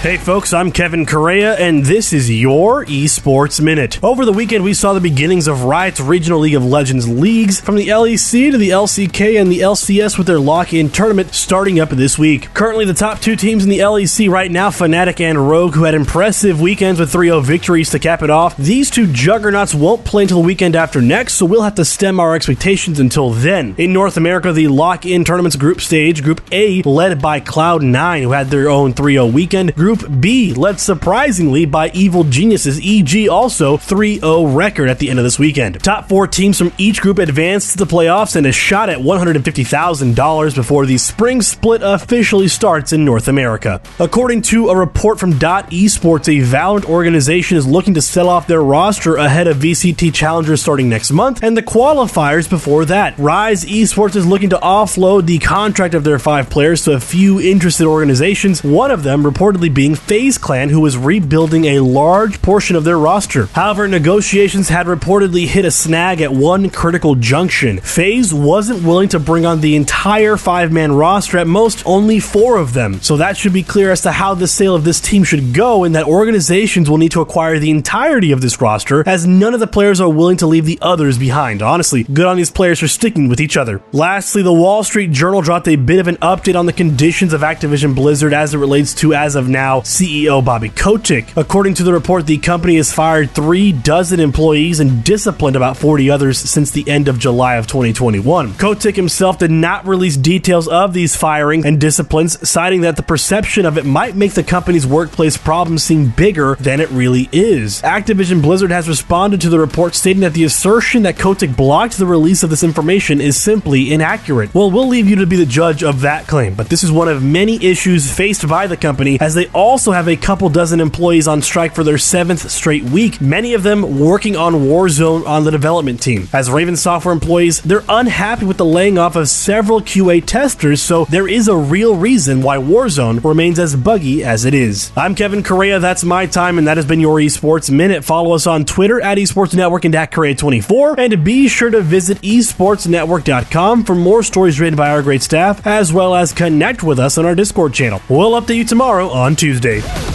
Hey folks, I'm Kevin Correa, and this is your Esports Minute. Over the weekend, we saw the beginnings of Riot's Regional League of Legends leagues, from the LEC to the LCK and the LCS with their lock-in tournament starting up this week. Currently, the top two teams in the LEC right now, Fnatic and Rogue, who had impressive weekends with 3-0 victories to cap it off. These two juggernauts won't play until the weekend after next, so we'll have to stem our expectations until then. In North America, the lock-in tournament's group stage, Group A, led by Cloud9, who had their own 3-0 weekend. Group Group B, led surprisingly by Evil Geniuses, EG, also 3 0 record at the end of this weekend. Top four teams from each group advanced to the playoffs and a shot at $150,000 before the spring split officially starts in North America. According to a report from Dot Esports, a Valorant organization is looking to sell off their roster ahead of VCT Challengers starting next month and the qualifiers before that. Rise Esports is looking to offload the contract of their five players to a few interested organizations, one of them reportedly being FaZe Clan, who was rebuilding a large portion of their roster. However, negotiations had reportedly hit a snag at one critical junction. FaZe wasn't willing to bring on the entire five man roster, at most only four of them. So that should be clear as to how the sale of this team should go, and that organizations will need to acquire the entirety of this roster, as none of the players are willing to leave the others behind. Honestly, good on these players for sticking with each other. Lastly, the Wall Street Journal dropped a bit of an update on the conditions of Activision Blizzard as it relates to, as of now, now CEO Bobby Kotick. According to the report, the company has fired three dozen employees and disciplined about 40 others since the end of July of 2021. Kotick himself did not release details of these firings and disciplines, citing that the perception of it might make the company's workplace problems seem bigger than it really is. Activision Blizzard has responded to the report stating that the assertion that Kotick blocked the release of this information is simply inaccurate. Well, we'll leave you to be the judge of that claim, but this is one of many issues faced by the company as they also have a couple dozen employees on strike for their seventh straight week, many of them working on Warzone on the development team. As Raven Software employees, they're unhappy with the laying off of several QA testers, so there is a real reason why Warzone remains as buggy as it is. I'm Kevin Correa, that's my time, and that has been your Esports Minute. Follow us on Twitter at Esports Network and at Correa24, and be sure to visit esportsnetwork.com for more stories written by our great staff, as well as connect with us on our Discord channel. We'll update you tomorrow on Tuesday.